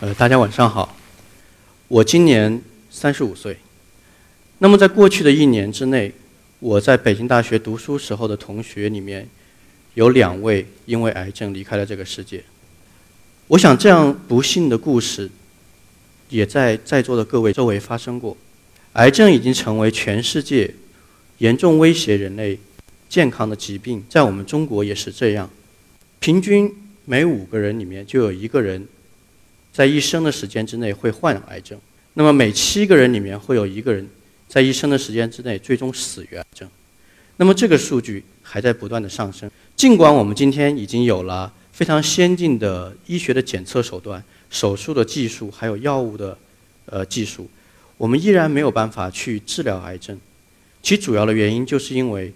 呃，大家晚上好，我今年三十五岁。那么在过去的一年之内，我在北京大学读书时候的同学里面，有两位因为癌症离开了这个世界。我想这样不幸的故事，也在在座的各位周围发生过。癌症已经成为全世界严重威胁人类健康的疾病，在我们中国也是这样，平均每五个人里面就有一个人。在一生的时间之内会患癌症，那么每七个人里面会有一个人在一生的时间之内最终死于癌症，那么这个数据还在不断的上升。尽管我们今天已经有了非常先进的医学的检测手段、手术的技术，还有药物的呃技术，我们依然没有办法去治疗癌症。其主要的原因就是因为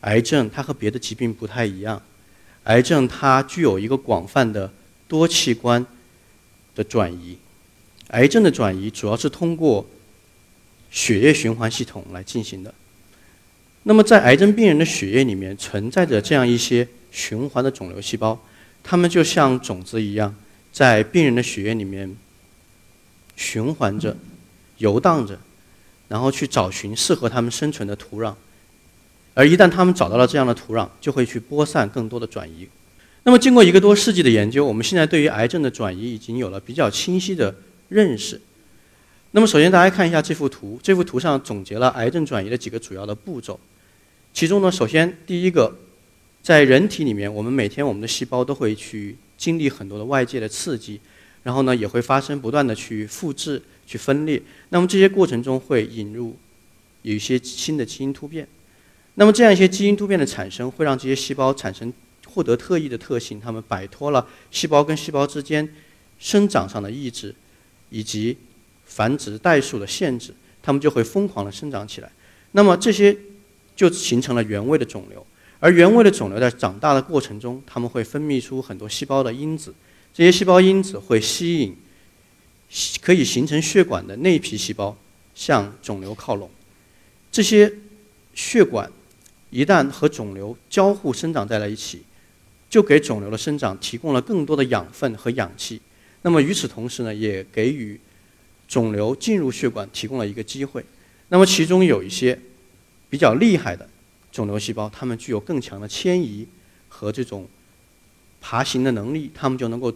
癌症它和别的疾病不太一样，癌症它具有一个广泛的多器官。的转移，癌症的转移主要是通过血液循环系统来进行的。那么，在癌症病人的血液里面存在着这样一些循环的肿瘤细胞，它们就像种子一样，在病人的血液里面循环着、游荡着，然后去找寻适合他们生存的土壤。而一旦他们找到了这样的土壤，就会去播散更多的转移。那么，经过一个多世纪的研究，我们现在对于癌症的转移已经有了比较清晰的认识。那么，首先大家看一下这幅图，这幅图上总结了癌症转移的几个主要的步骤。其中呢，首先第一个，在人体里面，我们每天我们的细胞都会去经历很多的外界的刺激，然后呢，也会发生不断的去复制、去分裂。那么这些过程中会引入有一些新的基因突变。那么这样一些基因突变的产生，会让这些细胞产生。获得特异的特性，它们摆脱了细胞跟细胞之间生长上的抑制，以及繁殖代数的限制，它们就会疯狂的生长起来。那么这些就形成了原位的肿瘤，而原位的肿瘤在长大的过程中，它们会分泌出很多细胞的因子，这些细胞因子会吸引可以形成血管的内皮细胞向肿瘤靠拢，这些血管一旦和肿瘤交互生长在了一起。就给肿瘤的生长提供了更多的养分和氧气，那么与此同时呢，也给予肿瘤进入血管提供了一个机会。那么其中有一些比较厉害的肿瘤细胞，它们具有更强的迁移和这种爬行的能力，它们就能够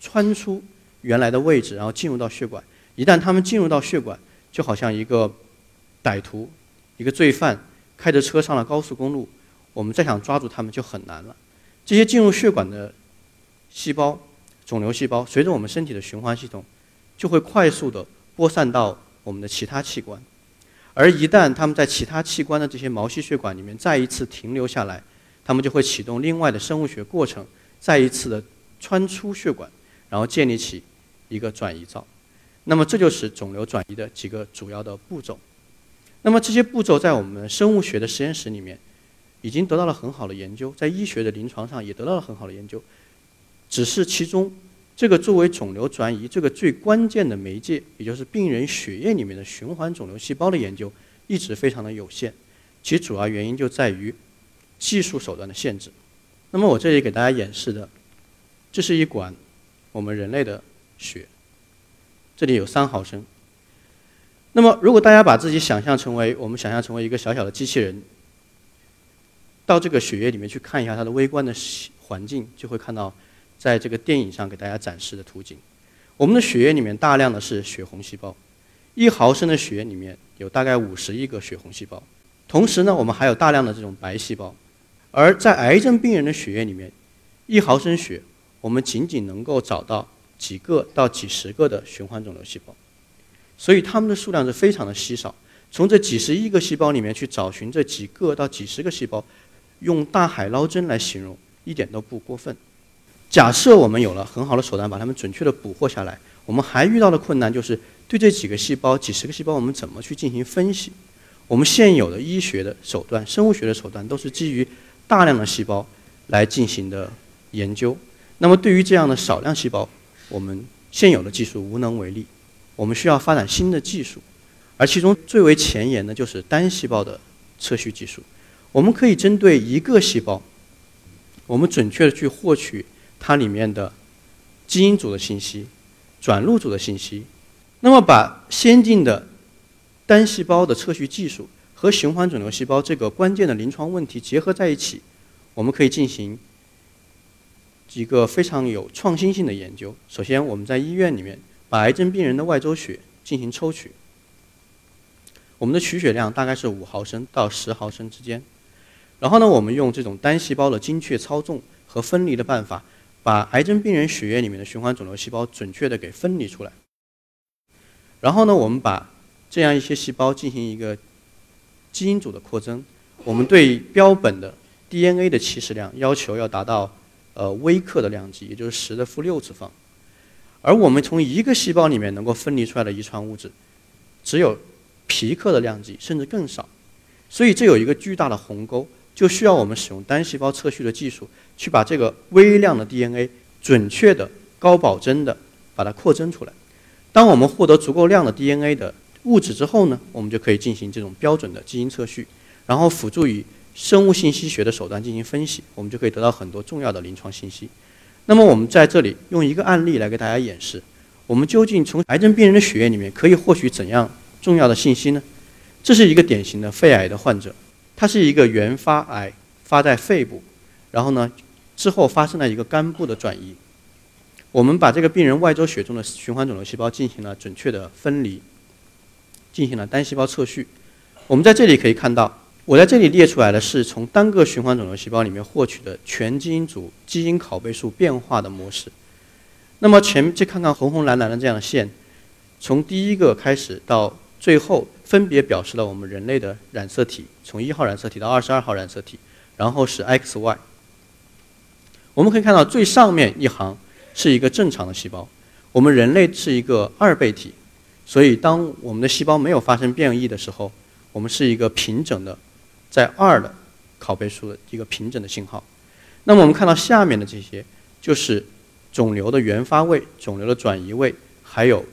穿出原来的位置，然后进入到血管。一旦它们进入到血管，就好像一个歹徒、一个罪犯开着车上了高速公路，我们再想抓住他们就很难了。这些进入血管的细胞、肿瘤细胞，随着我们身体的循环系统，就会快速的播散到我们的其他器官。而一旦它们在其他器官的这些毛细血管里面再一次停留下来，它们就会启动另外的生物学过程，再一次的穿出血管，然后建立起一个转移灶。那么这就是肿瘤转移的几个主要的步骤。那么这些步骤在我们生物学的实验室里面。已经得到了很好的研究，在医学的临床上也得到了很好的研究，只是其中这个作为肿瘤转移这个最关键的媒介，也就是病人血液里面的循环肿瘤细胞的研究，一直非常的有限。其主要原因就在于技术手段的限制。那么我这里给大家演示的，这是一管我们人类的血，这里有三毫升。那么如果大家把自己想象成为我们想象成为一个小小的机器人。到这个血液里面去看一下它的微观的环境，就会看到，在这个电影上给大家展示的图景。我们的血液里面大量的是血红细胞，一毫升的血液里面有大概五十亿个血红细胞。同时呢，我们还有大量的这种白细胞。而在癌症病人的血液里面，一毫升血我们仅仅能够找到几个到几十个的循环肿瘤细胞，所以它们的数量是非常的稀少。从这几十亿个细胞里面去找寻这几个到几十个细胞。用大海捞针来形容一点都不过分。假设我们有了很好的手段把它们准确的捕获下来，我们还遇到的困难就是对这几个细胞、几十个细胞，我们怎么去进行分析？我们现有的医学的手段、生物学的手段都是基于大量的细胞来进行的研究。那么对于这样的少量细胞，我们现有的技术无能为力。我们需要发展新的技术，而其中最为前沿的就是单细胞的测序技术。我们可以针对一个细胞，我们准确的去获取它里面的基因组的信息，转录组的信息。那么，把先进的单细胞的测序技术和循环肿瘤细胞这个关键的临床问题结合在一起，我们可以进行几个非常有创新性的研究。首先，我们在医院里面把癌症病人的外周血进行抽取，我们的取血量大概是五毫升到十毫升之间。然后呢，我们用这种单细胞的精确操纵和分离的办法，把癌症病人血液里面的循环肿瘤细胞准确的给分离出来。然后呢，我们把这样一些细胞进行一个基因组的扩增。我们对标本的 DNA 的起始量要求要达到呃微克的量级，也就是十的负六次方。而我们从一个细胞里面能够分离出来的遗传物质，只有皮克的量级，甚至更少。所以这有一个巨大的鸿沟。就需要我们使用单细胞测序的技术，去把这个微量的 DNA 准确的、高保真的把它扩增出来。当我们获得足够量的 DNA 的物质之后呢，我们就可以进行这种标准的基因测序，然后辅助于生物信息学的手段进行分析，我们就可以得到很多重要的临床信息。那么我们在这里用一个案例来给大家演示，我们究竟从癌症病人的血液里面可以获取怎样重要的信息呢？这是一个典型的肺癌的患者。它是一个原发癌，发在肺部，然后呢，之后发生了一个肝部的转移。我们把这个病人外周血中的循环肿瘤细胞进行了准确的分离，进行了单细胞测序。我们在这里可以看到，我在这里列出来的是从单个循环肿瘤细胞里面获取的全基因组基因拷贝数变化的模式。那么前面看看红红蓝蓝的这样的线，从第一个开始到最后。分别表示了我们人类的染色体，从一号染色体到二十二号染色体，然后是 X、Y。我们可以看到最上面一行是一个正常的细胞，我们人类是一个二倍体，所以当我们的细胞没有发生变异的时候，我们是一个平整的，在二的拷贝数的一个平整的信号。那么我们看到下面的这些，就是肿瘤的原发位、肿瘤的转移位，还有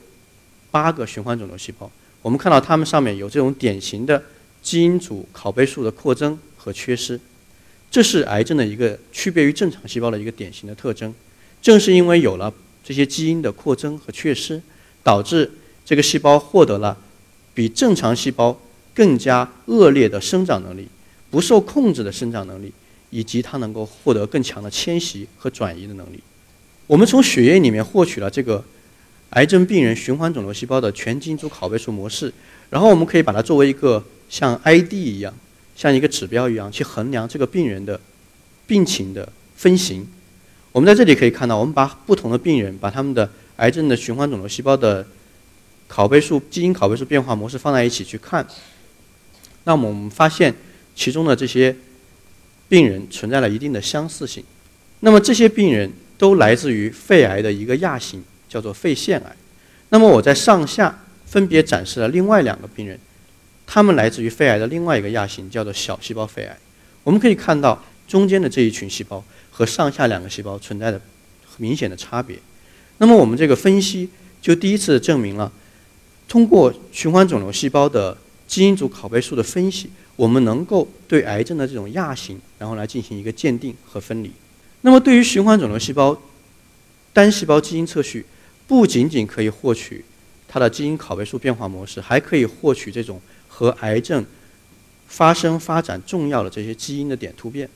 八个循环肿瘤细胞。我们看到它们上面有这种典型的基因组拷贝数的扩增和缺失，这是癌症的一个区别于正常细胞的一个典型的特征。正是因为有了这些基因的扩增和缺失，导致这个细胞获得了比正常细胞更加恶劣的生长能力、不受控制的生长能力，以及它能够获得更强的迁徙和转移的能力。我们从血液里面获取了这个。癌症病人循环肿瘤细胞的全基因组拷贝数模式，然后我们可以把它作为一个像 ID 一样，像一个指标一样去衡量这个病人的病情的分型。我们在这里可以看到，我们把不同的病人把他们的癌症的循环肿瘤细胞的拷贝数、基因拷贝数变化模式放在一起去看，那么我们发现其中的这些病人存在了一定的相似性。那么这些病人都来自于肺癌的一个亚型。叫做肺腺癌，那么我在上下分别展示了另外两个病人，他们来自于肺癌的另外一个亚型，叫做小细胞肺癌。我们可以看到中间的这一群细胞和上下两个细胞存在的明显的差别。那么我们这个分析就第一次证明了，通过循环肿瘤细胞的基因组拷贝数的分析，我们能够对癌症的这种亚型，然后来进行一个鉴定和分离。那么对于循环肿瘤细胞单细胞基因测序。不仅仅可以获取它的基因拷贝数变化模式，还可以获取这种和癌症发生发展重要的这些基因的点突变。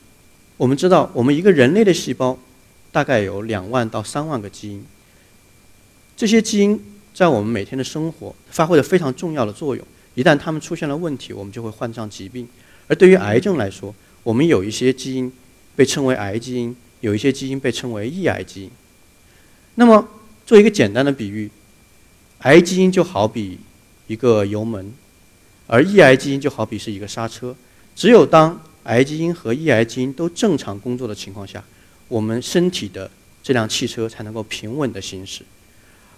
我们知道，我们一个人类的细胞大概有两万到三万个基因，这些基因在我们每天的生活发挥着非常重要的作用。一旦它们出现了问题，我们就会患上疾病。而对于癌症来说，我们有一些基因被称为癌基因，有一些基因被称为抑癌基因。那么，做一个简单的比喻，癌基因就好比一个油门，而抑癌基因就好比是一个刹车。只有当癌基因和抑癌基因都正常工作的情况下，我们身体的这辆汽车才能够平稳的行驶。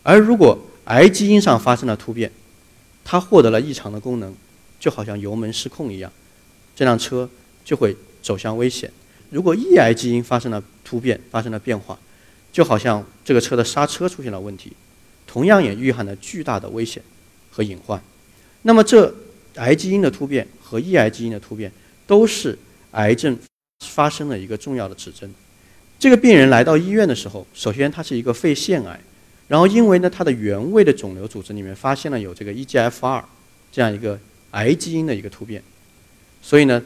而如果癌基因上发生了突变，它获得了异常的功能，就好像油门失控一样，这辆车就会走向危险。如果抑癌基因发生了突变，发生了变化，就好像这个车的刹车出现了问题，同样也蕴含了巨大的危险和隐患。那么，这癌基因的突变和抑癌基因的突变都是癌症发生的一个重要的指征。这个病人来到医院的时候，首先他是一个肺腺癌，然后因为呢，它的原位的肿瘤组织里面发现了有这个 EGFR 这样一个癌基因的一个突变，所以呢，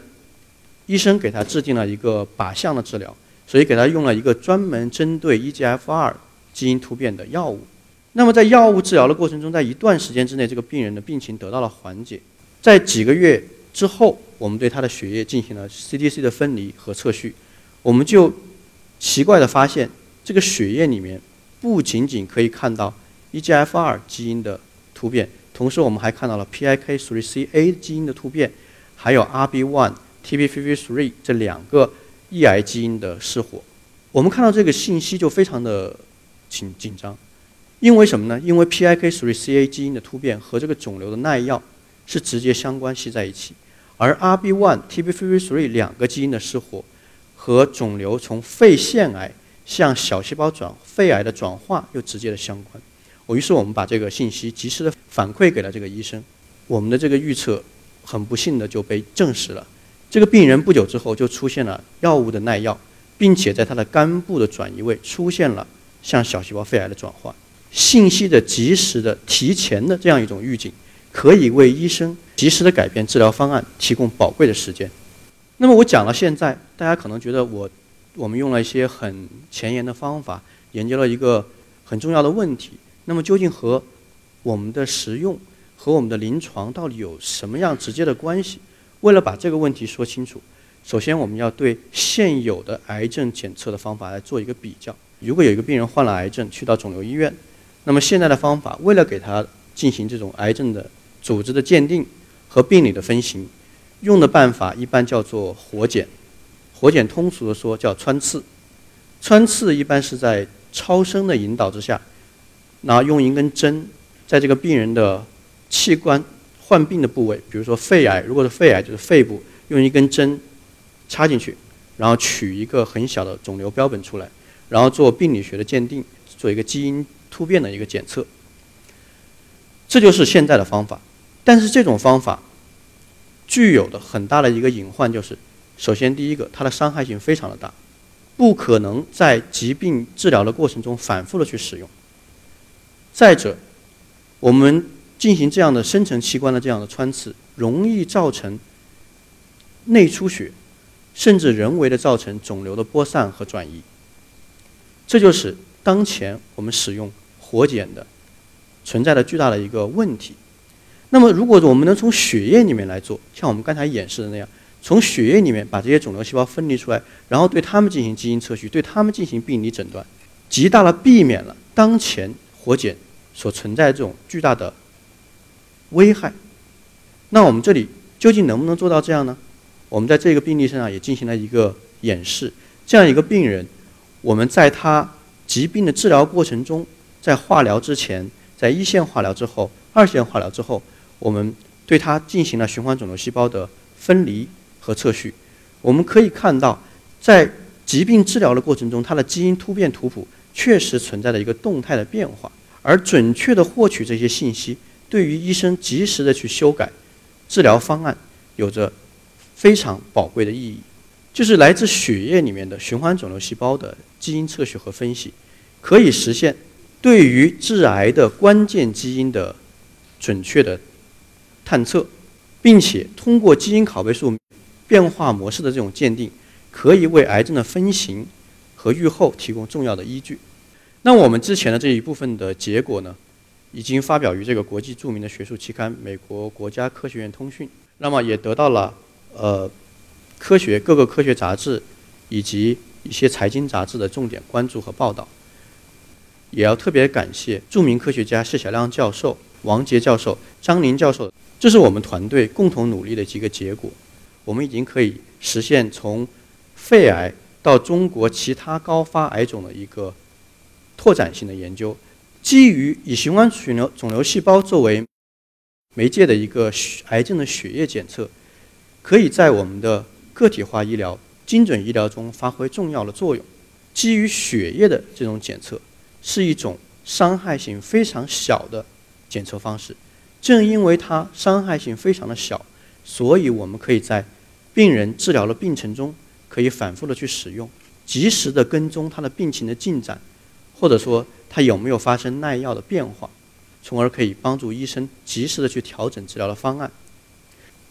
医生给他制定了一个靶向的治疗，所以给他用了一个专门针对 EGFR 基因突变的药物。那么在药物治疗的过程中，在一段时间之内，这个病人的病情得到了缓解。在几个月之后，我们对他的血液进行了 CTC 的分离和测序，我们就奇怪的发现，这个血液里面不仅仅可以看到 EGFR 基因的突变，同时我们还看到了 PIK3CA 基因的突变，还有 RB1、TP53 这两个抑癌基因的失活。我们看到这个信息就非常的紧紧张。因为什么呢？因为 PIK3CA 基因的突变和这个肿瘤的耐药是直接相关系在一起，而 RB1、TP53 两个基因的失活和肿瘤从肺腺癌向小细胞转肺癌的转化又直接的相关。我于是我们把这个信息及时的反馈给了这个医生，我们的这个预测很不幸的就被证实了。这个病人不久之后就出现了药物的耐药，并且在他的肝部的转移位出现了向小细胞肺癌的转化。信息的及时的提前的这样一种预警，可以为医生及时的改变治疗方案提供宝贵的时间。那么我讲到现在，大家可能觉得我我们用了一些很前沿的方法，研究了一个很重要的问题。那么究竟和我们的实用和我们的临床到底有什么样直接的关系？为了把这个问题说清楚，首先我们要对现有的癌症检测的方法来做一个比较。如果有一个病人患了癌症，去到肿瘤医院。那么现在的方法，为了给他进行这种癌症的组织的鉴定和病理的分型，用的办法一般叫做活检。活检通俗的说叫穿刺。穿刺一般是在超声的引导之下，然后用一根针在这个病人的器官患病的部位，比如说肺癌，如果是肺癌就是肺部，用一根针插进去，然后取一个很小的肿瘤标本出来，然后做病理学的鉴定，做一个基因。突变的一个检测，这就是现在的方法。但是这种方法具有的很大的一个隐患就是，首先第一个，它的伤害性非常的大，不可能在疾病治疗的过程中反复的去使用。再者，我们进行这样的深层器官的这样的穿刺，容易造成内出血，甚至人为的造成肿瘤的播散和转移。这就是当前我们使用。活检的存在的巨大的一个问题。那么，如果我们能从血液里面来做，像我们刚才演示的那样，从血液里面把这些肿瘤细胞分离出来，然后对它们进行基因测序，对它们进行病理诊断，极大的避免了当前活检所存在这种巨大的危害。那我们这里究竟能不能做到这样呢？我们在这个病例身上也进行了一个演示。这样一个病人，我们在他疾病的治疗过程中。在化疗之前，在一线化疗之后，二线化疗之后，我们对他进行了循环肿瘤细胞的分离和测序。我们可以看到，在疾病治疗的过程中，它的基因突变图谱确实存在着一个动态的变化。而准确的获取这些信息，对于医生及时的去修改治疗方案，有着非常宝贵的意义。就是来自血液里面的循环肿瘤细胞的基因测序和分析，可以实现。对于致癌的关键基因的准确的探测，并且通过基因拷贝数变化模式的这种鉴定，可以为癌症的分型和预后提供重要的依据。那我们之前的这一部分的结果呢，已经发表于这个国际著名的学术期刊《美国国家科学院通讯》，那么也得到了呃科学各个科学杂志以及一些财经杂志的重点关注和报道。也要特别感谢著名科学家谢晓亮教授、王杰教授、张宁教授，这是我们团队共同努力的几个结果。我们已经可以实现从肺癌到中国其他高发癌种的一个拓展性的研究，基于以循环肿瘤肿瘤细胞作为媒介的一个癌症的血液检测，可以在我们的个体化医疗、精准医疗中发挥重要的作用。基于血液的这种检测。是一种伤害性非常小的检测方式，正因为它伤害性非常的小，所以我们可以在病人治疗的病程中可以反复的去使用，及时的跟踪他的病情的进展，或者说它有没有发生耐药的变化，从而可以帮助医生及时的去调整治疗的方案。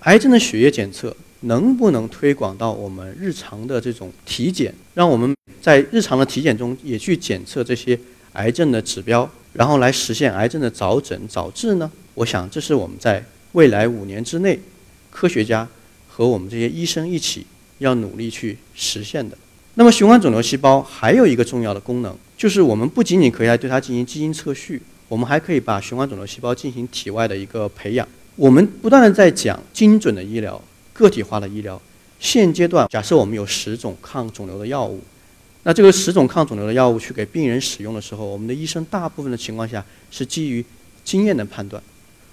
癌症的血液检测能不能推广到我们日常的这种体检，让我们在日常的体检中也去检测这些癌症的指标，然后来实现癌症的早诊早治呢？我想这是我们在未来五年之内，科学家和我们这些医生一起要努力去实现的。那么循环肿瘤细胞还有一个重要的功能，就是我们不仅仅可以来对它进行基因测序，我们还可以把循环肿瘤细胞进行体外的一个培养。我们不断的在讲精准的医疗、个体化的医疗。现阶段，假设我们有十种抗肿瘤的药物，那这个十种抗肿瘤的药物去给病人使用的时候，我们的医生大部分的情况下是基于经验的判断，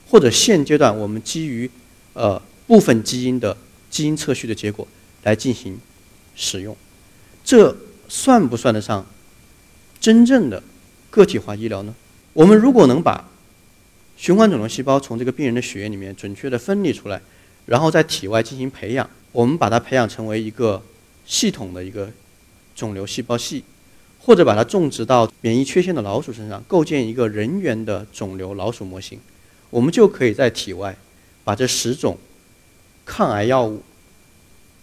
或者现阶段我们基于呃部分基因的基因测序的结果来进行使用。这算不算得上真正的个体化医疗呢？我们如果能把循环肿瘤细胞从这个病人的血液里面准确的分离出来，然后在体外进行培养。我们把它培养成为一个系统的一个肿瘤细胞系，或者把它种植到免疫缺陷的老鼠身上，构建一个人源的肿瘤老鼠模型。我们就可以在体外把这十种抗癌药物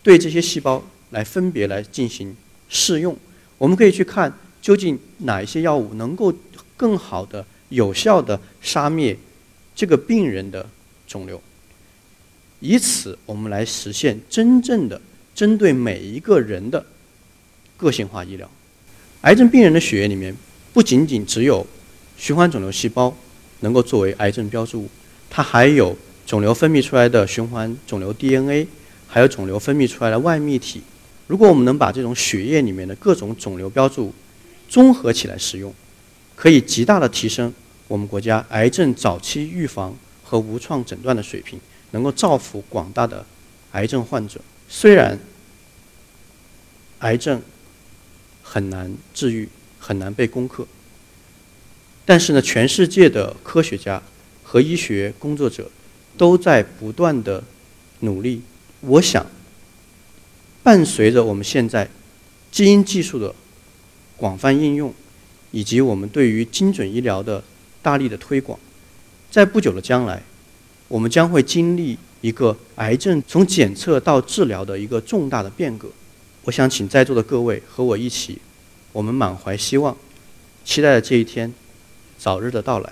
对这些细胞来分别来进行试用。我们可以去看究竟哪一些药物能够更好的。有效的杀灭这个病人的肿瘤，以此我们来实现真正的针对每一个人的个性化医疗。癌症病人的血液里面不仅仅只有循环肿瘤细胞能够作为癌症标志物，它还有肿瘤分泌出来的循环肿瘤 DNA，还有肿瘤分泌出来的外泌体。如果我们能把这种血液里面的各种肿瘤标志物综合起来使用，可以极大的提升。我们国家癌症早期预防和无创诊断的水平，能够造福广大的癌症患者。虽然癌症很难治愈，很难被攻克，但是呢，全世界的科学家和医学工作者都在不断的努力。我想，伴随着我们现在基因技术的广泛应用，以及我们对于精准医疗的大力的推广，在不久的将来，我们将会经历一个癌症从检测到治疗的一个重大的变革。我想请在座的各位和我一起，我们满怀希望，期待这一天早日的到来。